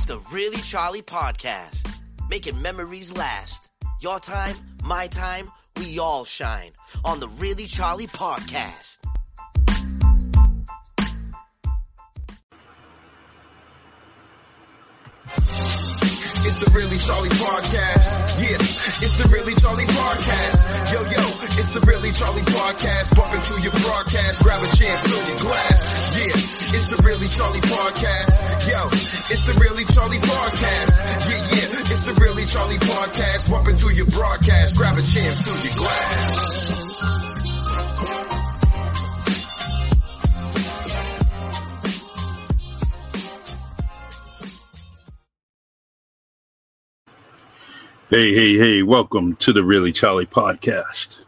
It's the Really Charlie Podcast, making memories last. Your time, my time, we all shine on the Really Charlie Podcast. It's the Really Charlie Podcast. Yeah, it's the Really Charlie Podcast. Yo, yo, it's the Really Charlie Podcast. Bumping through your broadcast, grab a chair, fill your glass. Yeah, it's the Really Charlie Podcast. Yo, it's the Really Charlie Podcast. Yeah, yeah, it's the Really Charlie Podcast. Bumping through your broadcast, grab a chair, fill your glass. Hey, hey, hey, welcome to the Really Charlie podcast.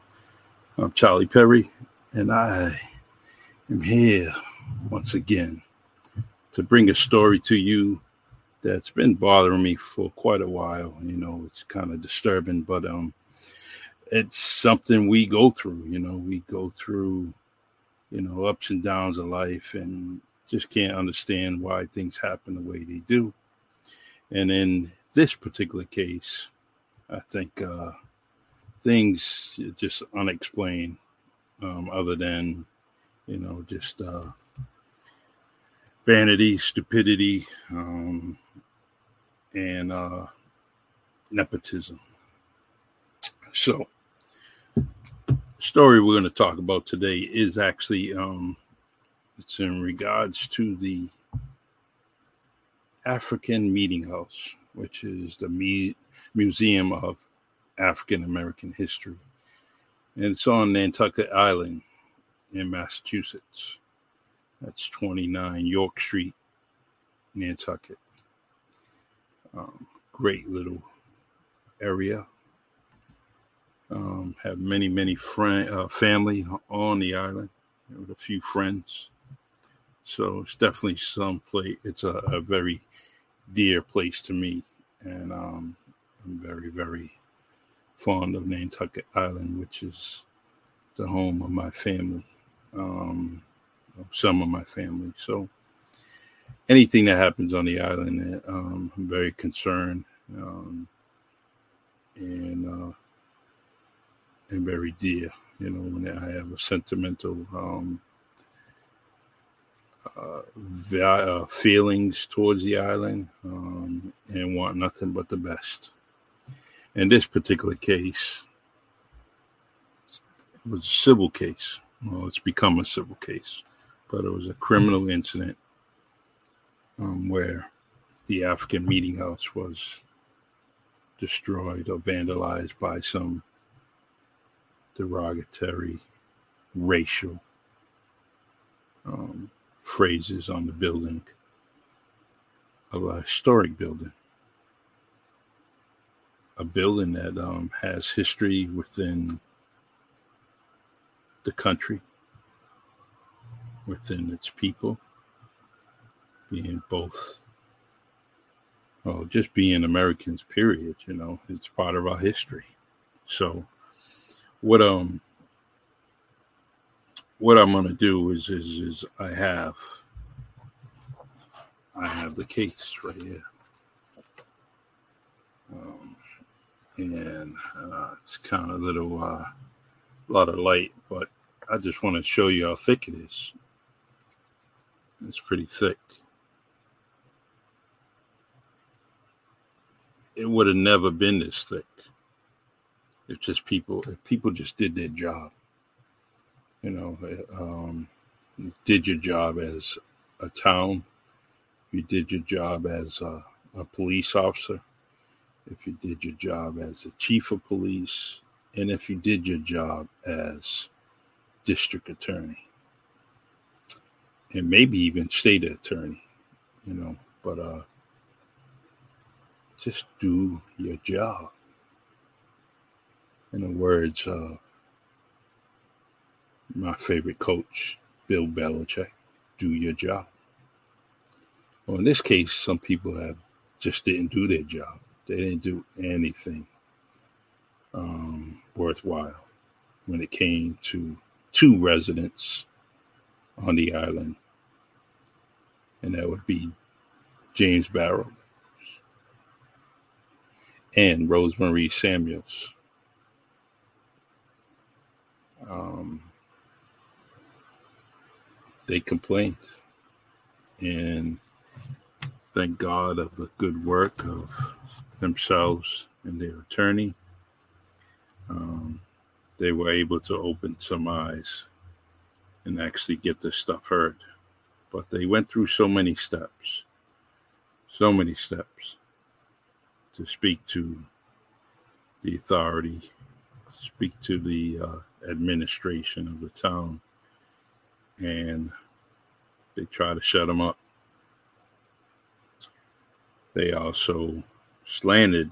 I'm Charlie Perry, and I am here once again to bring a story to you that's been bothering me for quite a while. You know, it's kind of disturbing, but um, it's something we go through. You know, we go through, you know, ups and downs of life, and just can't understand why things happen the way they do. And in this particular case, I think uh, things just unexplained, um, other than you know just uh, vanity, stupidity, um, and uh, nepotism. So, the story we're going to talk about today is actually um, it's in regards to the African Meeting House, which is the me- Museum of African American History. And it's on Nantucket Island in Massachusetts. That's 29 York Street, Nantucket. Um, great little area. Um, have many, many friend, uh, family on the island with a few friends. So it's definitely some place. It's a, a very dear place to me. And um, I'm very, very fond of Nantucket Island, which is the home of my family, um, some of my family. So anything that happens on the island, um, I'm very concerned um, and uh, and very dear. You know, when I have a sentimental um, uh, uh, feelings towards the island um, and want nothing but the best in this particular case, it was a civil case. Well, it's become a civil case, but it was a criminal incident um, where the African meeting house was destroyed or vandalized by some derogatory racial um, phrases on the building of a historic building a building that um, has history within the country, within its people, being both, well, just being Americans, period. You know, it's part of our history. So, what um, what I'm gonna do is is is I have I have the case right here. Um, and uh, it's kind of a little uh, lot of light, but I just want to show you how thick it is. It's pretty thick. It would have never been this thick if just people if people just did their job. You know, um, did your job as a town. You did your job as a, a police officer if you did your job as a chief of police, and if you did your job as district attorney, and maybe even state attorney, you know, but uh, just do your job. In the words of my favorite coach, Bill Belichick, do your job. Well, in this case, some people have just didn't do their job. They didn't do anything um, worthwhile when it came to two residents on the island, and that would be James Barrow and Rosemarie Samuels. Um, they complained, and thank God of the good work of themselves and their attorney. Um, they were able to open some eyes and actually get this stuff heard. But they went through so many steps, so many steps to speak to the authority, speak to the uh, administration of the town, and they try to shut them up. They also slandered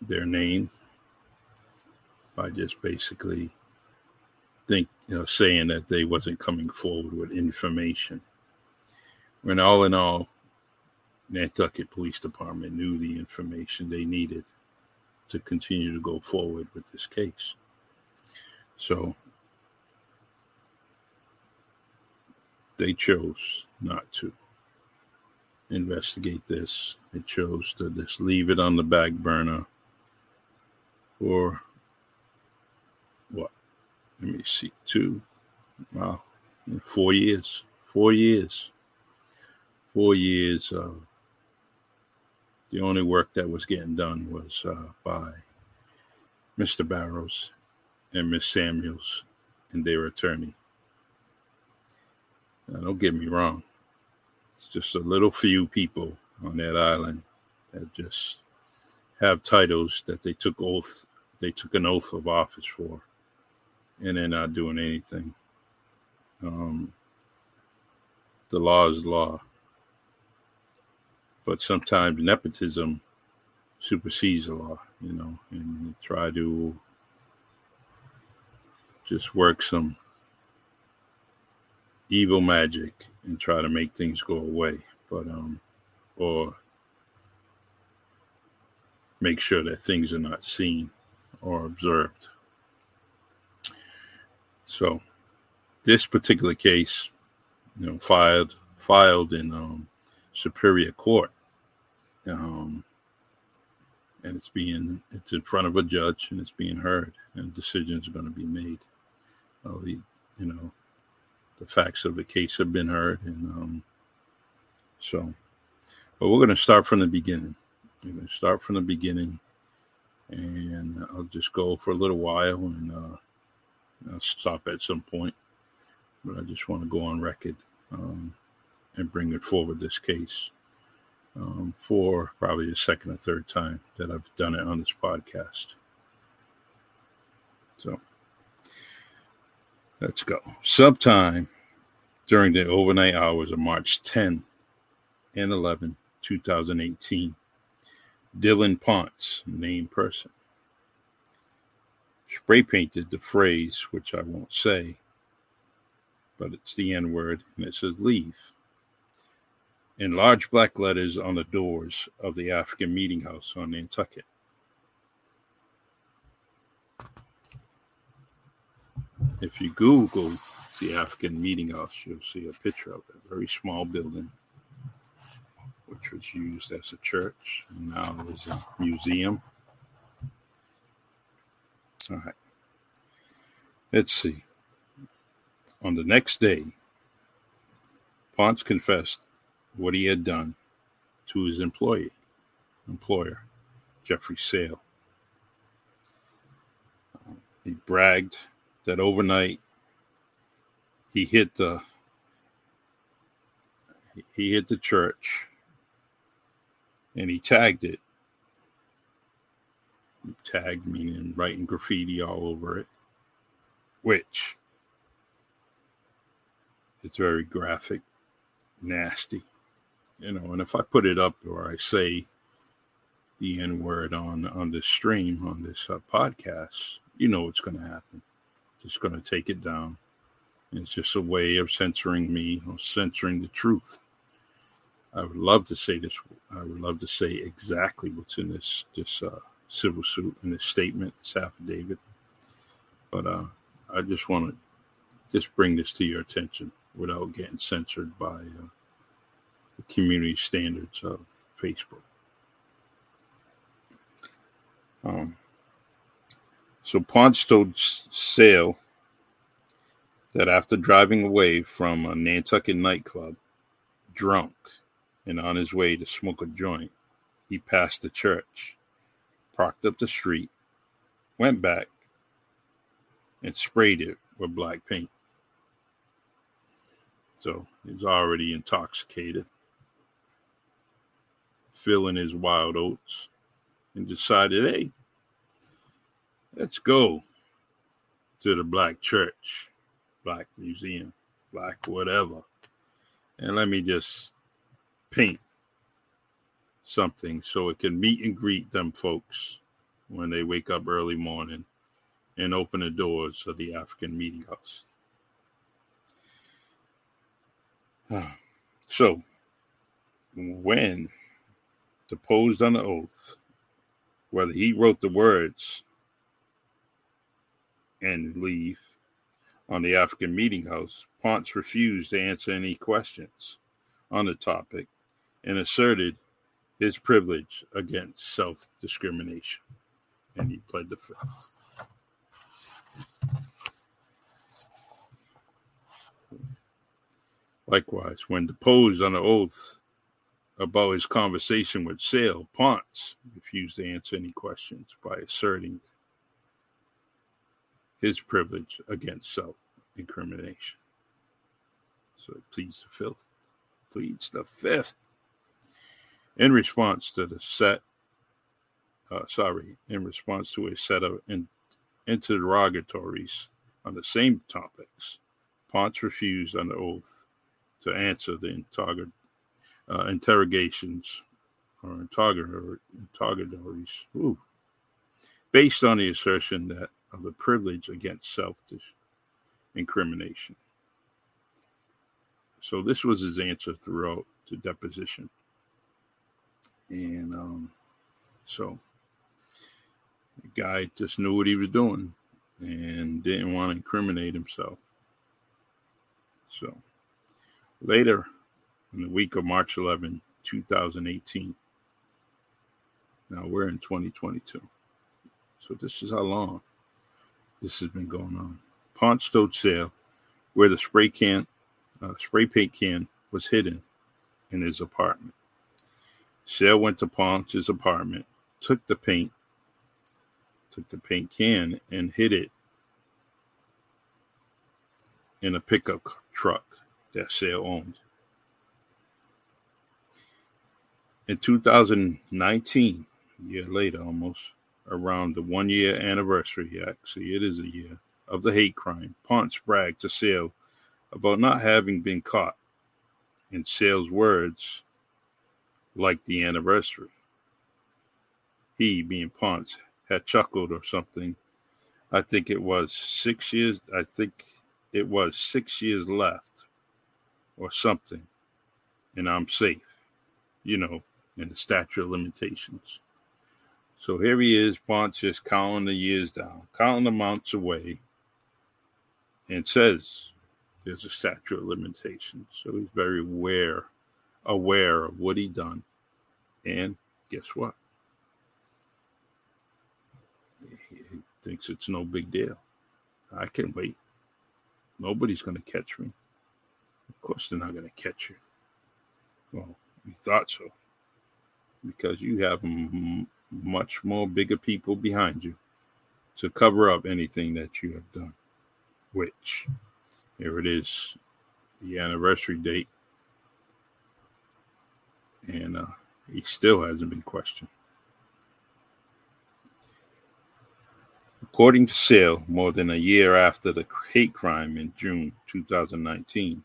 their name by just basically think you know saying that they wasn't coming forward with information. When all in all nantucket police department knew the information they needed to continue to go forward with this case. So they chose not to investigate this. They chose to just leave it on the back burner for what? Let me see, two, wow, four years, four years, four years. Uh, the only work that was getting done was uh, by Mr. Barrows and Miss Samuels and their attorney. Now, don't get me wrong. It's just a little few people on that island that just have titles that they took oath they took an oath of office for and they're not doing anything. Um, the law is law. But sometimes nepotism supersedes the law, you know, and try to just work some evil magic and try to make things go away, but um, or make sure that things are not seen or observed. So, this particular case, you know, filed filed in um, Superior Court, um, and it's being it's in front of a judge and it's being heard, and decisions are going to be made. Uh, you know, the facts of the case have been heard, and um, so, but we're going to start from the beginning. We're going to start from the beginning, and I'll just go for a little while, and uh, I'll stop at some point. But I just want to go on record um, and bring it forward this case um, for probably the second or third time that I've done it on this podcast. So. Let's go. Sometime during the overnight hours of March 10 and 11, 2018, Dylan Ponce, named person, spray painted the phrase, which I won't say, but it's the N word, and it says leave in large black letters on the doors of the African Meeting House on Nantucket. If you Google the African Meeting House, you'll see a picture of it. A very small building, which was used as a church, and now is a museum. All right. Let's see. On the next day, Ponce confessed what he had done to his employee, employer, Jeffrey Sale. He bragged that overnight he hit the he hit the church and he tagged it. Tagged meaning writing graffiti all over it, which it's very graphic, nasty, you know. And if I put it up or I say the N word on on this stream on this uh, podcast, you know what's going to happen just going to take it down. It's just a way of censoring me or censoring the truth. I would love to say this. I would love to say exactly what's in this this uh, civil suit in this statement, this affidavit. But uh, I just want to just bring this to your attention without getting censored by uh, the community standards of Facebook. Um, so Ponce told Sale that after driving away from a Nantucket nightclub, drunk and on his way to smoke a joint, he passed the church, parked up the street, went back, and sprayed it with black paint. So he's already intoxicated, filling his wild oats, and decided, hey, let's go to the black church, black museum, black whatever, and let me just paint something so it can meet and greet them folks when they wake up early morning and open the doors of the African meeting house. So, when deposed on the oath, whether he wrote the words and leave on the African meeting house, Ponce refused to answer any questions on the topic and asserted his privilege against self discrimination. And he pled the fifth. Likewise, when deposed on the oath about his conversation with Sale, Ponce refused to answer any questions by asserting his privilege against self incrimination. So he pleads the fifth. Pleads the fifth. In response to the set, uh, sorry, in response to a set of in, interrogatories on the same topics, Ponce refused on the oath to answer the interrog- uh, interrogations or interrogatories ooh, based on the assertion that of the privilege against self incrimination. So this was his answer throughout the deposition. And um, so the guy just knew what he was doing and didn't want to incriminate himself. So later in the week of March 11, 2018, now we're in 2022. So this is how long this has been going on. Ponce told Sale where the spray can, uh, spray paint can was hidden in his apartment. Sale went to Ponce's apartment, took the paint, took the paint can, and hid it in a pickup truck that Sale owned. In 2019, a year later almost, around the one year anniversary, actually, it is a year, of the hate crime, Ponce bragged to Sale about not having been caught. In Sale's words, like the anniversary. He, being Ponce, had chuckled or something. I think it was six years. I think it was six years left or something. And I'm safe, you know, in the statute of limitations. So here he is, Pontius, counting the years down, counting the months away, and says there's a statute of limitations. So he's very aware, aware of what he done. And guess what? He thinks it's no big deal. I can wait. Nobody's going to catch me. Of course, they're not going to catch you. Well, we thought so. Because you have m- much more bigger people behind you to cover up anything that you have done. Which, here it is, the anniversary date. And uh, he still hasn't been questioned. According to Sale, more than a year after the hate crime in June 2019,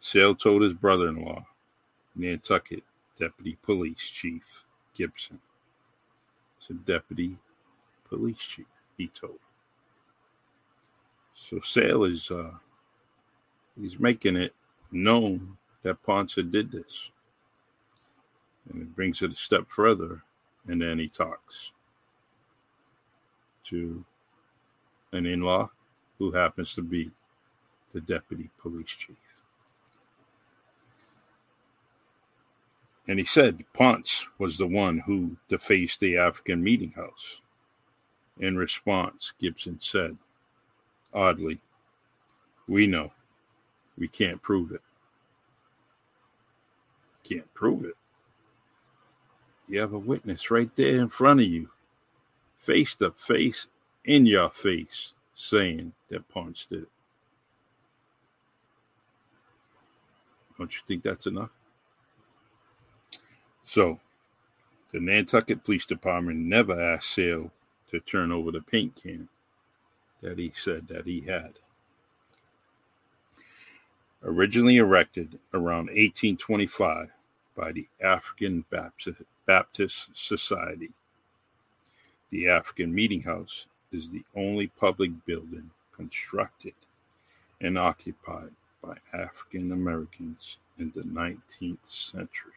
Sale told his brother in law, Nantucket Deputy Police Chief Gibson, it's a deputy police chief, he told. So Sale is uh, he's making it known that Ponce did this. And it brings it a step further, and then he talks to an in law who happens to be the deputy police chief. And he said Ponce was the one who defaced the African meeting house. In response, Gibson said, oddly, we know. We can't prove it. Can't prove it. You have a witness right there in front of you, face to face, in your face, saying that Ponce did it. Don't you think that's enough? So, the Nantucket Police Department never asked Sale to turn over the paint can that he said that he had. Originally erected around 1825 by the African Baptist Society, the African Meeting House is the only public building constructed and occupied by African Americans in the 19th century,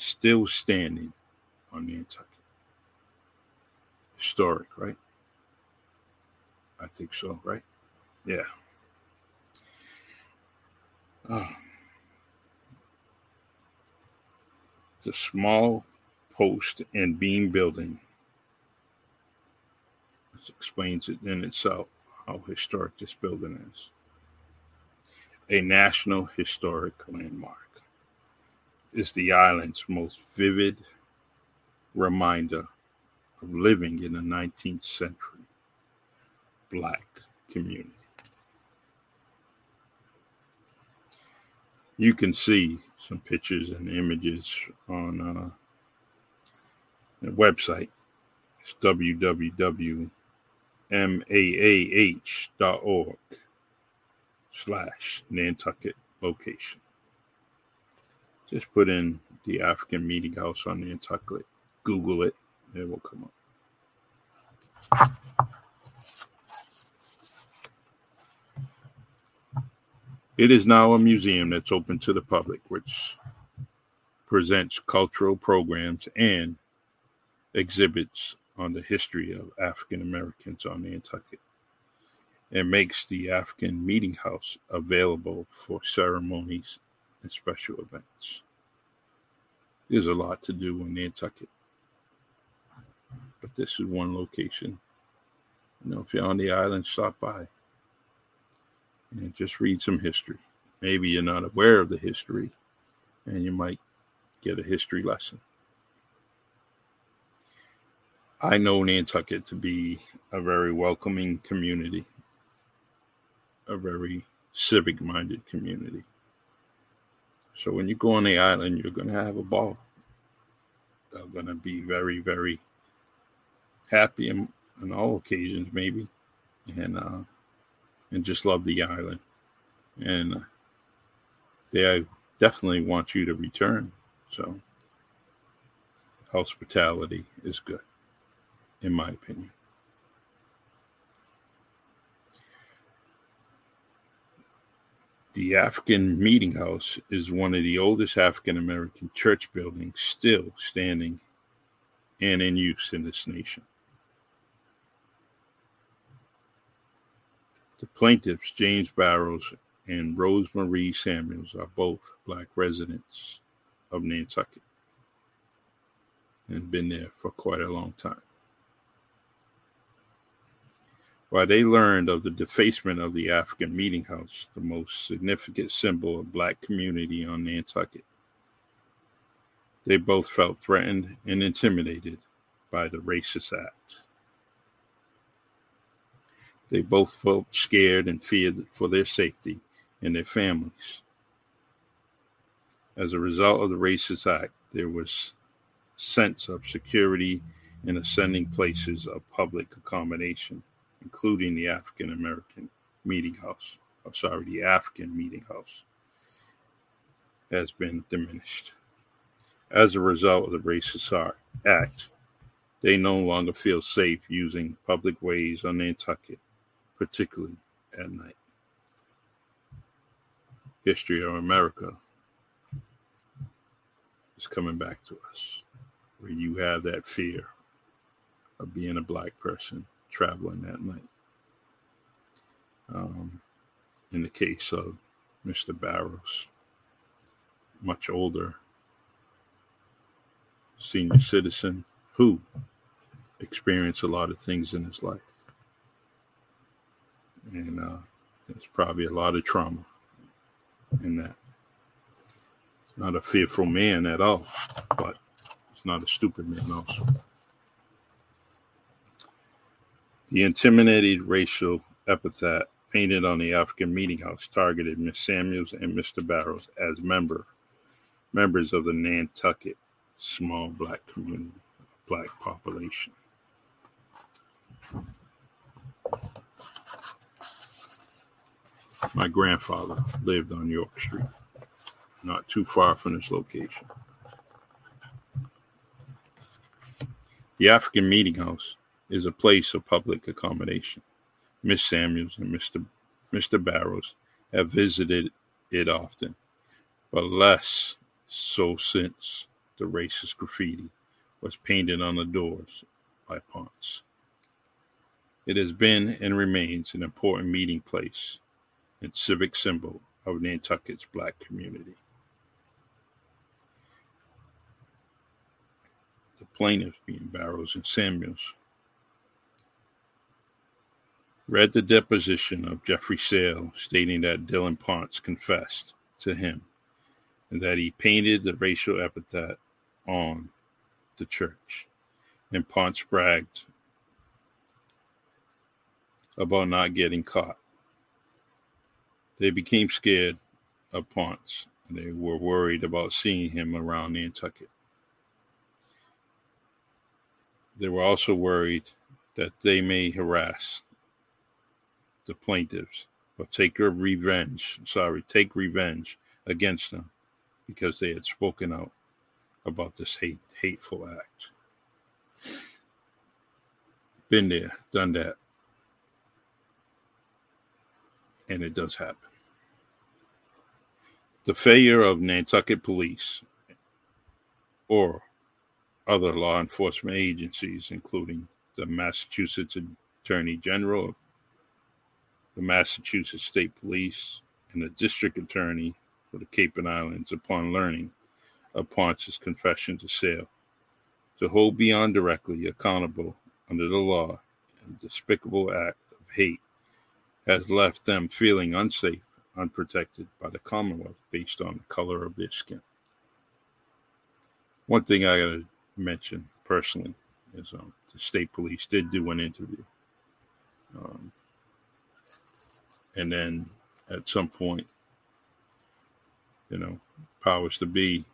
still standing on Nantucket. Historic, right? I think so, right? Yeah. Um, oh. The small post and beam building this explains it in itself how historic this building is. A National Historic Landmark is the island's most vivid reminder of living in the 19th century black community. You can see some pictures and images on uh, the website. It's www.maah.org slash Nantucket location. Just put in the African Meeting House on Nantucket. Google it. It will come up. It is now a museum that's open to the public, which presents cultural programs and exhibits on the history of African Americans on Nantucket. It makes the African Meeting House available for ceremonies and special events. There's a lot to do in Nantucket, but this is one location. You know, if you're on the island, stop by and just read some history. Maybe you're not aware of the history and you might get a history lesson. I know Nantucket to be a very welcoming community, a very civic minded community. So when you go on the island, you're going to have a ball. They're going to be very, very happy on, on all occasions, maybe. And uh, and just love the island. And they definitely want you to return. So hospitality is good, in my opinion. The African Meeting House is one of the oldest African American church buildings still standing and in use in this nation. The plaintiffs, James Barrows and Rosemarie Samuels, are both black residents of Nantucket and been there for quite a long time. While they learned of the defacement of the African Meeting House, the most significant symbol of black community on Nantucket, they both felt threatened and intimidated by the racist act. They both felt scared and feared for their safety and their families. As a result of the racist act, there was sense of security in ascending places of public accommodation, including the African American meeting house. Sorry, the African meeting house has been diminished. As a result of the racist act, they no longer feel safe using public ways on Nantucket particularly at night. History of America is coming back to us, where you have that fear of being a black person traveling that night. Um, in the case of Mr. Barrows, much older senior citizen who experienced a lot of things in his life. And uh, there's probably a lot of trauma in that. He's not a fearful man at all, but he's not a stupid man also. The intimidated racial epithet painted on the African Meeting House targeted Miss Samuels and Mr. Barrows as member members of the Nantucket small black community, black population. My grandfather lived on York Street, not too far from this location. The African Meeting House is a place of public accommodation. Miss Samuels and Mr. Mr. Barrows have visited it often, but less so since the racist graffiti was painted on the doors by Ponce. It has been and remains an important meeting place and civic symbol of Nantucket's black community. The plaintiffs, being Barrows and Samuels, read the deposition of Jeffrey Sale stating that Dylan Ponce confessed to him and that he painted the racial epithet on the church. And Ponce bragged about not getting caught. They became scared of Ponce and they were worried about seeing him around Nantucket. They were also worried that they may harass the plaintiffs or take revenge, sorry, take revenge against them because they had spoken out about this hate, hateful act. Been there, done that. And it does happen. The failure of Nantucket police or other law enforcement agencies, including the Massachusetts Attorney General, the Massachusetts State Police, and the District Attorney for the Cape and Islands upon learning of Ponce's confession to Sale, to hold Beyond directly accountable under the law a despicable act of hate has left them feeling unsafe, unprotected by the Commonwealth based on the color of their skin. One thing I got to mention personally is um, the state police did do an interview. Um, and then at some point, you know, powers to be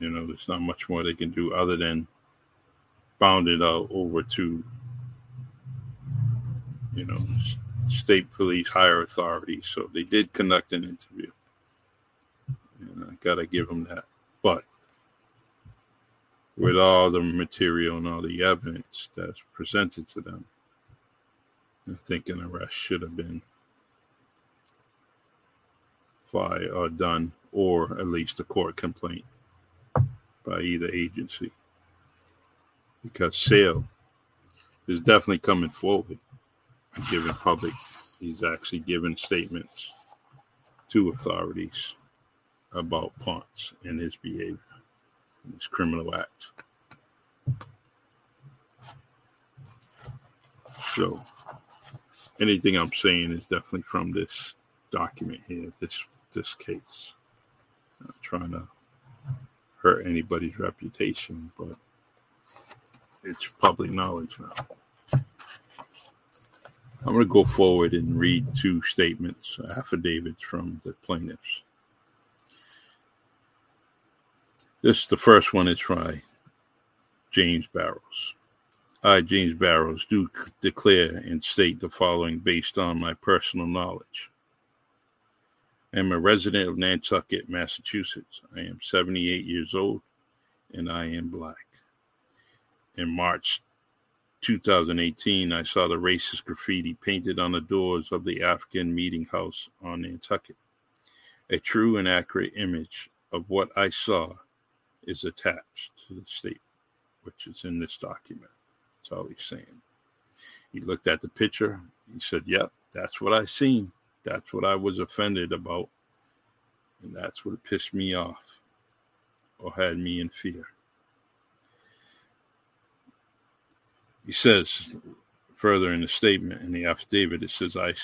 you know, there's not much more they can do other than bound it out over to, you know, state police higher authorities. So they did conduct an interview. And I got to give them that. But with all the material and all the evidence that's presented to them, I think an arrest should have been or done, or at least a court complaint by either agency because Sale is definitely coming forward and giving public, he's actually giving statements to authorities about Ponce and his behavior, and his criminal act. So, anything I'm saying is definitely from this document here, this this case. I'm trying to hurt anybody's reputation, but it's public knowledge now. I'm going to go forward and read two statements, affidavits from the plaintiffs. This, the first one is by James Barrows. I, James Barrows, do declare and state the following based on my personal knowledge. I am a resident of Nantucket, Massachusetts. I am 78 years old and I am black. In March 2018, I saw the racist graffiti painted on the doors of the African Meeting House on Nantucket. A true and accurate image of what I saw is attached to the statement, which is in this document. That's all he's saying. He looked at the picture. He said, Yep, that's what I seen. That's what I was offended about. And that's what pissed me off or had me in fear. He says further in the statement in the affidavit, it says, I,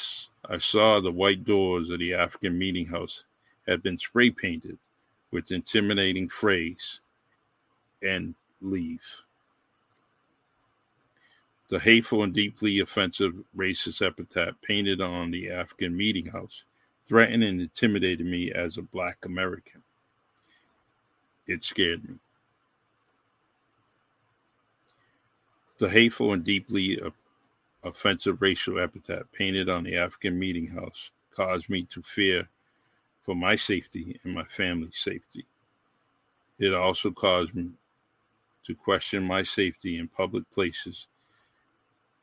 I saw the white doors of the African meeting house had been spray painted with intimidating phrase and leave. The hateful and deeply offensive racist epithet painted on the African meeting house threatened and intimidated me as a black American. It scared me. The hateful and deeply offensive racial epithet painted on the African meeting house caused me to fear for my safety and my family's safety. It also caused me to question my safety in public places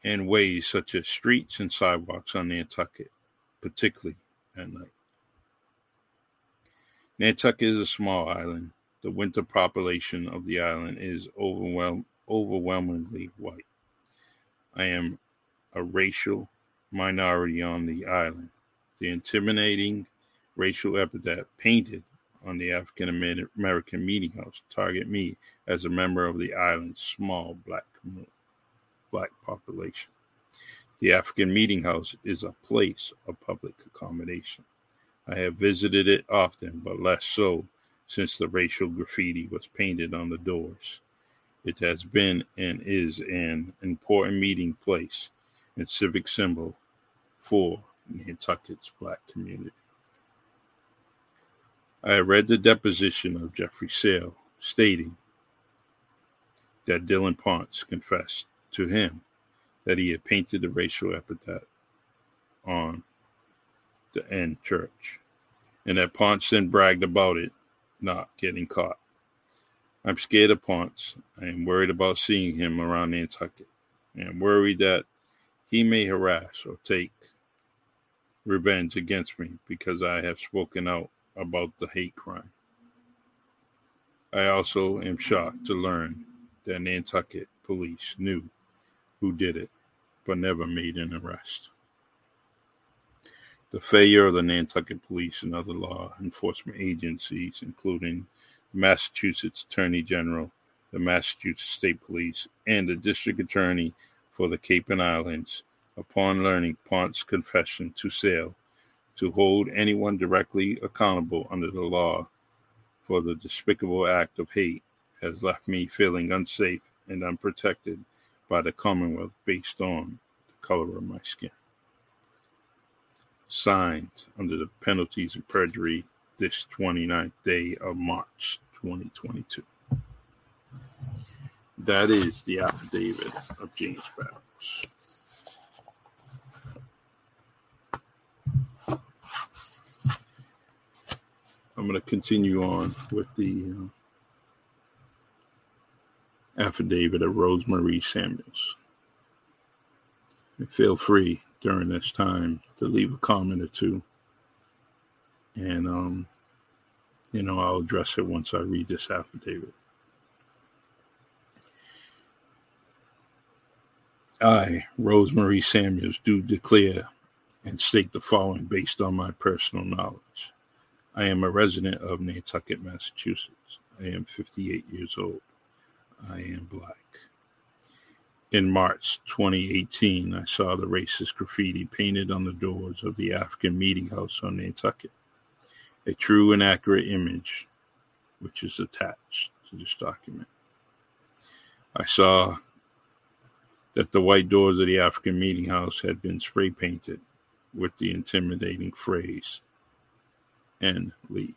and ways such as streets and sidewalks on Nantucket, particularly at night. Nantucket is a small island. The winter population of the island is overwhelm- overwhelmingly white. I am a racial minority on the island. The intimidating racial epithet painted on the African American meeting house target me as a member of the island's small black black population. The African meeting house is a place of public accommodation. I have visited it often, but less so since the racial graffiti was painted on the doors. It has been and is an important meeting place and civic symbol for Nantucket's black community. I read the deposition of Jeffrey Sale stating that Dylan Ponce confessed to him that he had painted the racial epithet on the N church and that Ponce then bragged about it not getting caught. I'm scared of Ponce. I am worried about seeing him around Nantucket. and worried that he may harass or take revenge against me because I have spoken out about the hate crime. I also am shocked to learn that Nantucket police knew who did it, but never made an arrest. The failure of the Nantucket police and other law enforcement agencies, including the Massachusetts Attorney General, the Massachusetts State Police, and the District Attorney for the Cape and Islands, upon learning Ponce's confession to Sale to hold anyone directly accountable under the law for the despicable act of hate has left me feeling unsafe and unprotected by the Commonwealth based on the color of my skin. Signed under the penalties of perjury this 29th day of March 2022. That is the affidavit of James Battles. I'm going to continue on with the uh, affidavit of Rosemarie Samuels. And feel free during this time to leave a comment or two. And, um, you know, I'll address it once I read this affidavit. I, Rosemarie Samuels, do declare and state the following based on my personal knowledge. I am a resident of Nantucket, Massachusetts. I am 58 years old. I am black. In March 2018, I saw the racist graffiti painted on the doors of the African Meeting House on Nantucket. A true and accurate image, which is attached to this document. I saw that the white doors of the African Meeting House had been spray painted with the intimidating phrase and leave.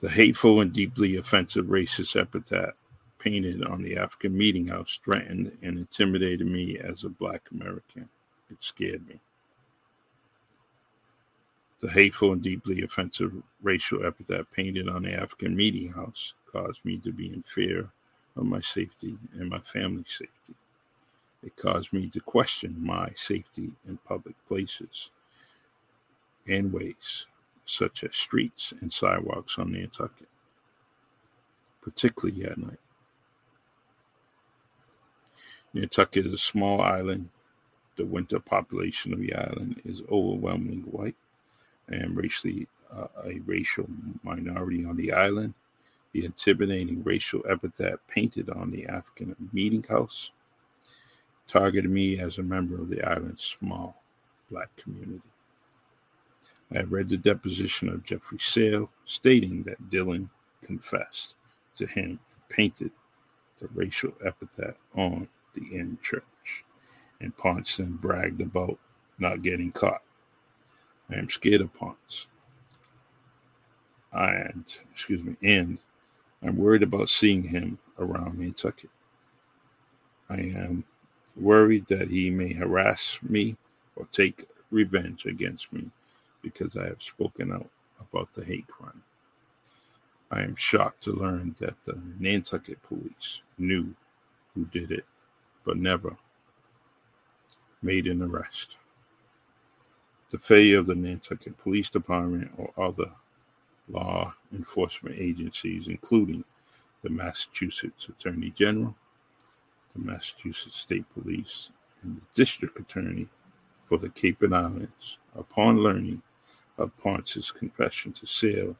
The hateful and deeply offensive racist epithet painted on the African meeting house threatened and intimidated me as a black American. It scared me. The hateful and deeply offensive racial epithet painted on the African meeting house caused me to be in fear of my safety and my family's safety. It caused me to question my safety in public places and ways, such as streets and sidewalks on Nantucket, particularly at night. Nantucket is a small island. The winter population of the island is overwhelmingly white and racially uh, a racial minority on the island. the intimidating racial epithet painted on the African meeting house targeted me as a member of the island's small black community. I read the deposition of Jeffrey Sale stating that Dylan confessed to him and painted the racial epithet on the in church. And Ponce then bragged about not getting caught. I am scared of Ponce. And, excuse me, and I'm worried about seeing him around Nantucket. I am worried that he may harass me or take revenge against me because I have spoken out about the hate crime. I am shocked to learn that the Nantucket police knew who did it, but never made an arrest. The failure of the Nantucket Police Department or other law enforcement agencies, including the Massachusetts Attorney General, the Massachusetts State Police, and the District Attorney for the Cape and Islands, upon learning of Ponce's confession to Sale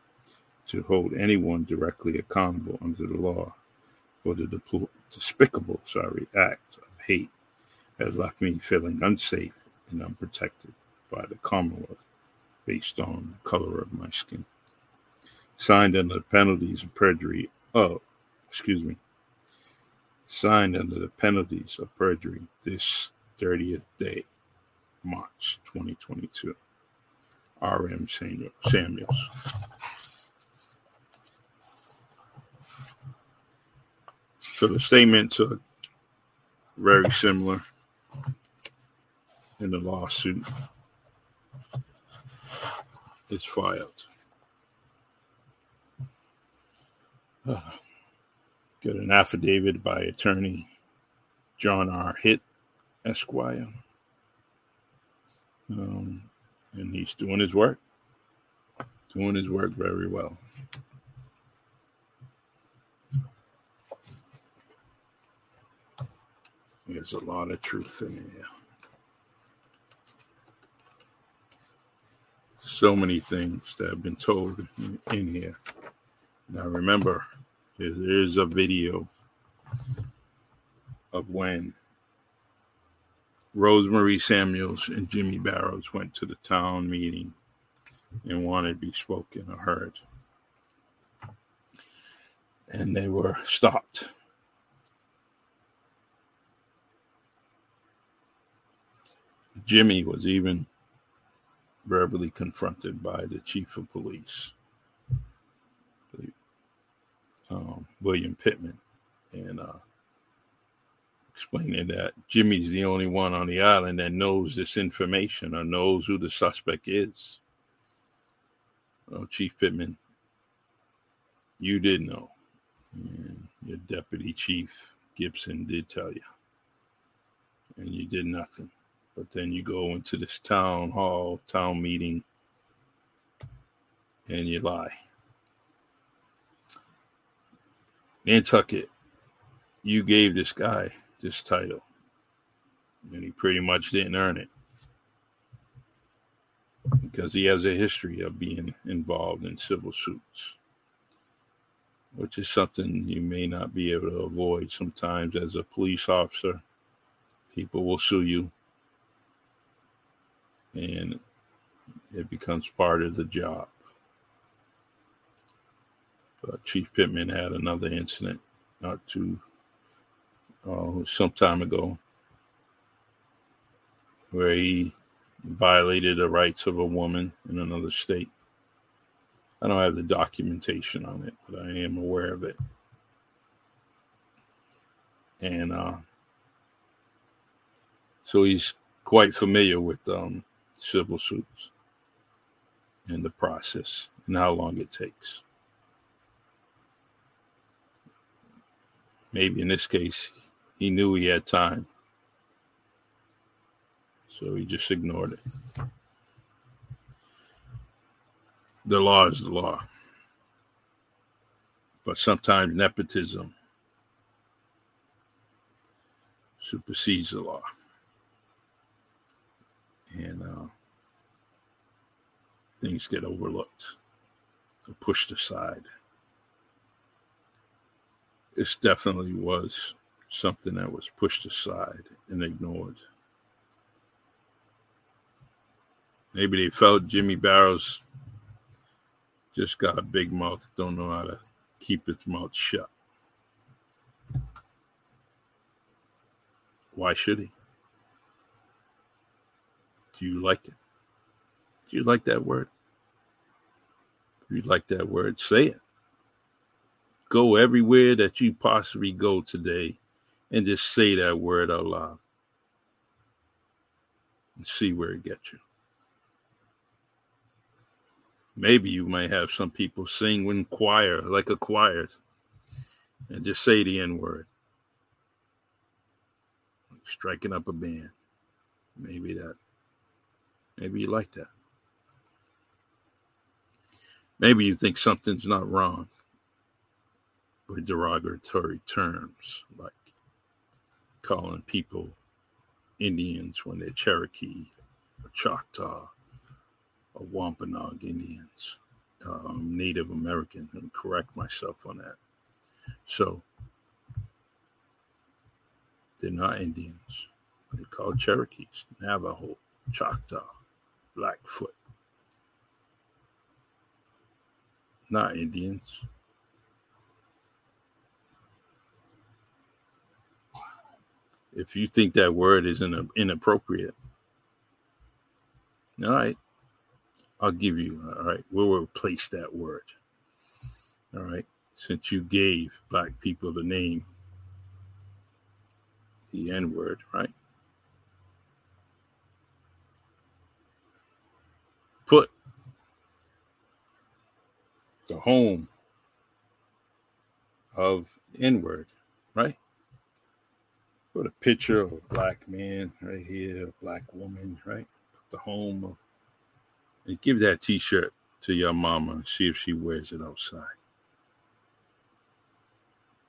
to hold anyone directly accountable under the law for the despicable sorry, act of hate has left me feeling unsafe and unprotected by the Commonwealth based on the color of my skin. Signed under the penalties of perjury oh, excuse me, signed under the penalties of perjury this 30th day, March 2022. R.M. Samuels. So the statements are very similar in the lawsuit is filed. Uh, got an affidavit by attorney John R. Hitt, Esquire. Um, and he's doing his work, doing his work very well. There's a lot of truth in here. So many things that have been told in, in here. Now, remember, there is a video of when Rosemarie Samuels and Jimmy Barrows went to the town meeting and wanted to be spoken or heard. And they were stopped Jimmy was even verbally confronted by the chief of police, um, William Pittman, and uh, explaining that Jimmy's the only one on the island that knows this information or knows who the suspect is. Well, Chief Pittman, you did know. And your deputy chief Gibson did tell you. And you did nothing. But then you go into this town hall, town meeting, and you lie. Nantucket, you gave this guy this title, and he pretty much didn't earn it because he has a history of being involved in civil suits, which is something you may not be able to avoid sometimes as a police officer. People will sue you and it becomes part of the job. But Chief Pittman had another incident not too uh, some time ago where he violated the rights of a woman in another state. I don't have the documentation on it, but I am aware of it. And uh, so he's quite familiar with um, civil suits and the process and how long it takes. Maybe in this case, he knew he had time. So he just ignored it. The law is the law. But sometimes nepotism supersedes the law and uh, things get overlooked or pushed aside. This definitely was something that was pushed aside and ignored. Maybe they felt Jimmy Barrows just got a big mouth, don't know how to keep its mouth shut. Why should he? Do you like it? Do you like that word? If you like that word, say it. Go everywhere that you possibly go today and just say that word out loud and see where it gets you. Maybe you might have some people sing in choir, like a choir, and just say the N word. Like striking up a band. Maybe that. Maybe you like that. Maybe you think something's not wrong with derogatory terms like calling people Indians when they're Cherokee or Choctaw or Wampanoag Indians, um, Native American, and correct myself on that. So they're not Indians. They're called Cherokees, Navajo, Choctaw, Blackfoot. Not Indians. If you think that word is inappropriate, all right, I'll give you, all right, we'll replace that word. All right, since you gave black people the name, the N word, right? Put the home of N word, right? Put a picture of a black man right here, a black woman, right? Put the home of and give that t-shirt to your mama and see if she wears it outside.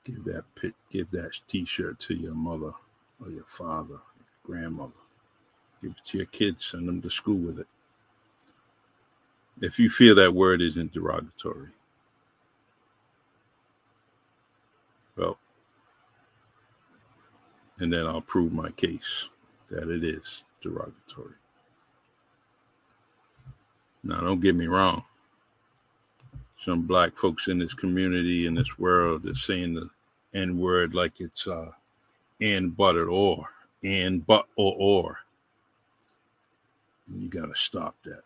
Give that pit, give that t-shirt to your mother or your father, your grandmother. Give it to your kids, send them to school with it. If you feel that word isn't derogatory. Well, and then I'll prove my case that it is derogatory. Now, don't get me wrong. Some black folks in this community, in this world, are saying the N word like it's uh, and but or, and but or or. And you got to stop that.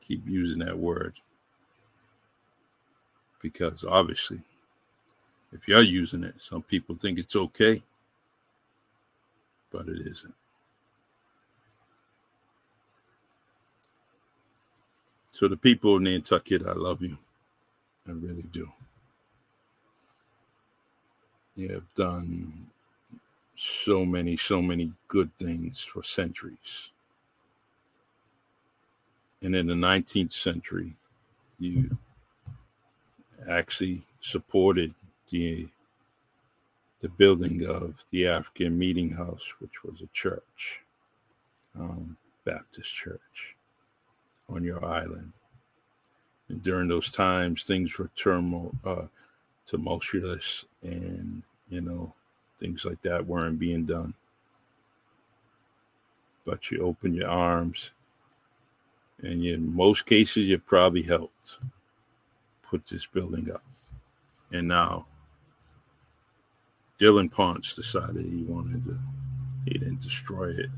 Keep using that word. Because obviously, if you're using it, some people think it's okay, but it isn't. So the people of Nantucket, I love you. I really do. You have done so many, so many good things for centuries. And in the 19th century, you actually supported the the building of the African Meeting House, which was a church, um, Baptist church on your island. And during those times, things were turmoil, uh, tumultuous, and you know, things like that weren't being done. But you open your arms, and in most cases, you probably helped put this building up. And now, Dylan Ponce decided he wanted to, he didn't destroy it,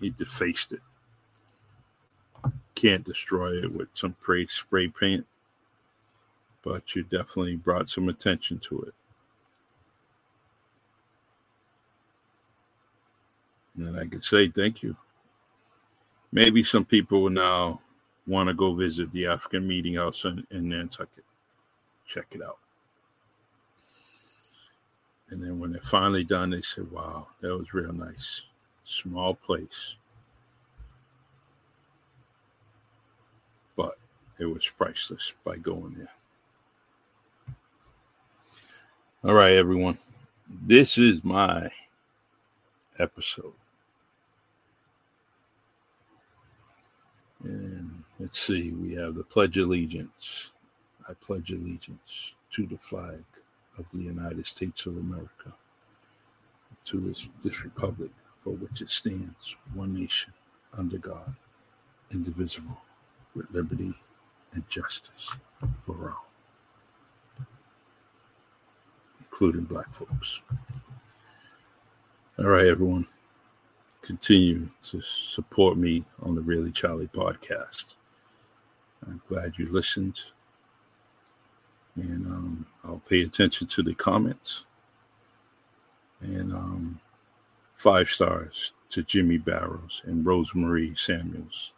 he defaced it can't destroy it with some spray paint, but you definitely brought some attention to it. And I could say thank you. Maybe some people will now want to go visit the African Meeting House in, in Nantucket. Check it out. And then when they're finally done, they say, wow, that was real nice. Small place. but it was priceless by going there. All right, everyone. This is my episode. And let's see, we have the Pledge Allegiance. I pledge allegiance to the flag of the United States of America, to this, this republic for which it stands, one nation, under God, indivisible, with liberty and justice for all, including black folks. All right, everyone. Continue to support me on the Really Charlie podcast. I'm glad you listened. And um, I'll pay attention to the comments. And um, five stars to Jimmy Barrows and Rosemarie Samuels,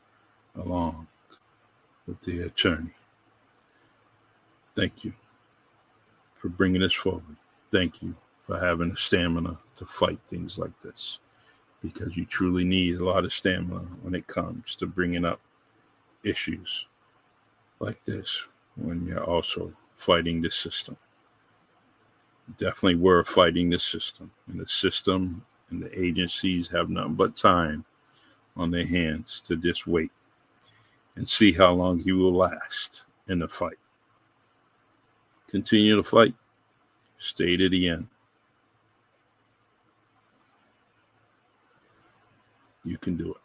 along with the attorney. Thank you for bringing this forward. Thank you for having the stamina to fight things like this because you truly need a lot of stamina when it comes to bringing up issues like this when you're also fighting the system. Definitely, we're fighting the system, and the system and the agencies have nothing but time on their hands to just wait and see how long he will last in the fight. Continue to fight, stay to the end. You can do it.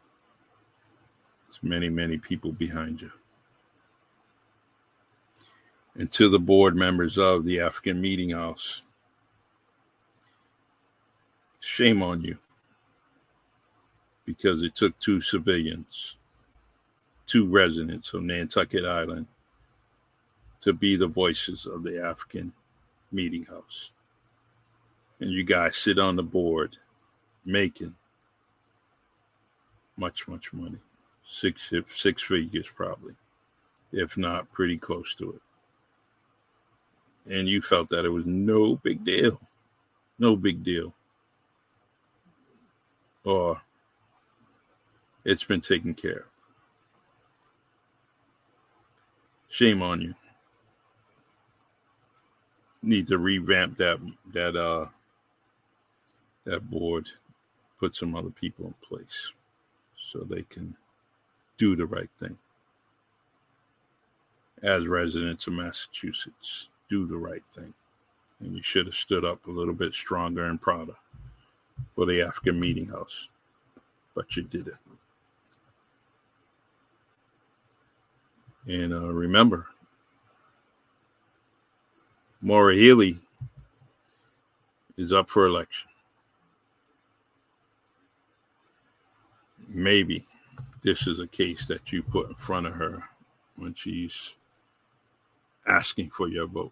There's many, many people behind you. And to the board members of the African Meeting House, shame on you because it took two civilians, two residents of Nantucket Island, to be the voices of the African Meeting House. And you guys sit on the board making much, much money. Six six figures probably, if not pretty close to it. And you felt that it was no big deal. No big deal. Or it's been taken care of. Shame on you. Need to revamp that that uh that board, put some other people in place so they can do the right thing. As residents of Massachusetts, do the right thing. And you should have stood up a little bit stronger and prouder for the African Meeting House, but you did it. And uh, remember, Maura Healey is up for election. maybe this is a case that you put in front of her when she's asking for your vote.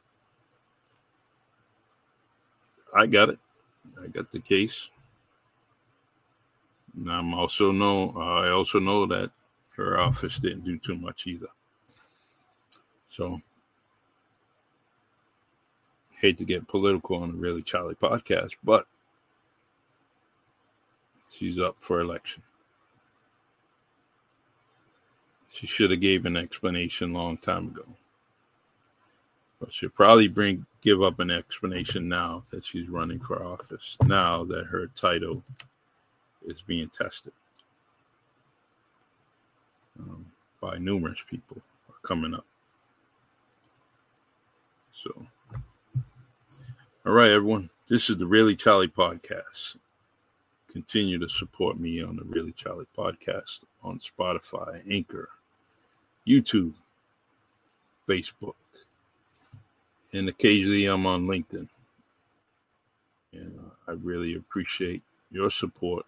I got it. I got the case. And I'm also know I also know that her office didn't do too much either. So hate to get political on the Really Charlie podcast, but she's up for election. She should have gave an explanation long time ago. She'll probably bring give up an explanation now that she's running for office. Now that her title is being tested um, by numerous people coming up. So, all right, everyone. This is the Really Charlie podcast. Continue to support me on the Really Charlie podcast on Spotify, Anchor, YouTube, Facebook, and occasionally I'm on LinkedIn. And uh, I really appreciate your support.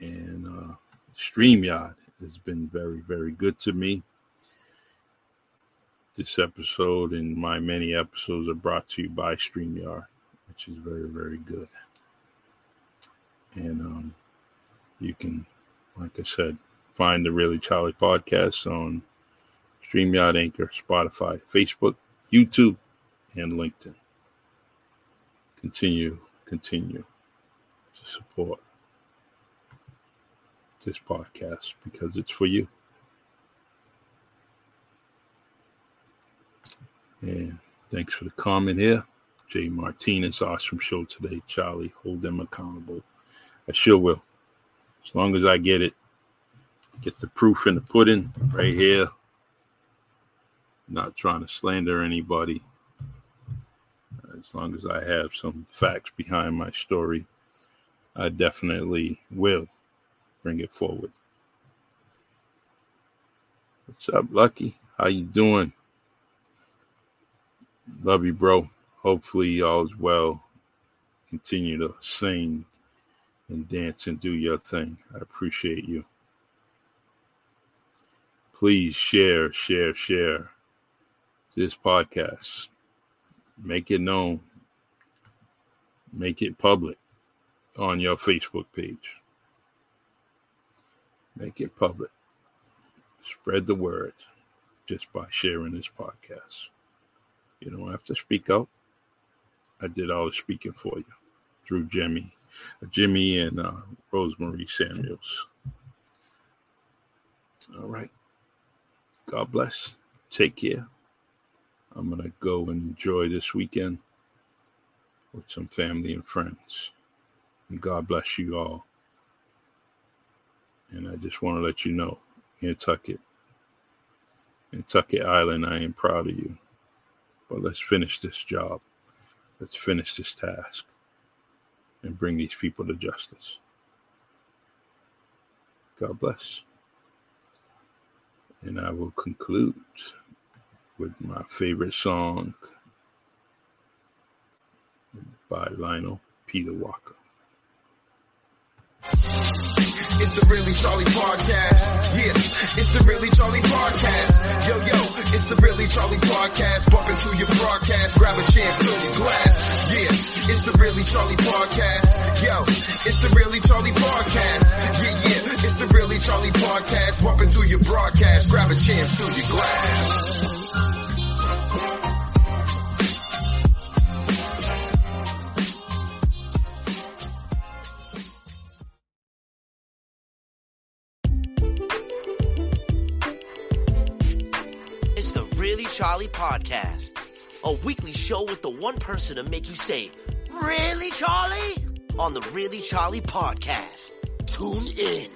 And uh, StreamYard has been very, very good to me. This episode and my many episodes are brought to you by StreamYard, which is very, very good. And um, you can, like I said, Find the Really Charlie podcast on StreamYard, Anchor, Spotify, Facebook, YouTube, and LinkedIn. Continue, continue to support this podcast because it's for you. And thanks for the comment here. Jay Martinez, awesome show today. Charlie, hold them accountable. I sure will. As long as I get it Get the proof in the pudding right here. Not trying to slander anybody. Uh, as long as I have some facts behind my story, I definitely will bring it forward. What's up, Lucky? How you doing? Love you, bro. Hopefully, all's well. Continue to sing and dance and do your thing. I appreciate you. Please share, share, share this podcast. Make it known. Make it public on your Facebook page. Make it public. Spread the word just by sharing this podcast. You don't have to speak up. I did all the speaking for you through Jimmy, Jimmy and uh, Rosemarie Samuels. All right. God bless. Take care. I'm going to go and enjoy this weekend with some family and friends. And God bless you all. And I just want to let you know, Nantucket, Nantucket Island, I am proud of you. But let's finish this job. Let's finish this task and bring these people to justice. God bless. And I will conclude with my favorite song by Lionel Peter Walker. It's the Really Charlie Podcast. Yeah, it's the Really Charlie Podcast. Yo, yo, it's the Really Charlie Podcast. Bumping through your broadcast. Grab a chair, fill your glass. Yeah, it's the Really Charlie Podcast. Yo, it's the Really Charlie Podcast. Yeah, yeah, it's the Really Charlie Podcast. Bumping through your broadcast. Grab a chair, fill your glass. Charlie Podcast, a weekly show with the one person to make you say, Really, Charlie? On the Really Charlie Podcast. Tune in.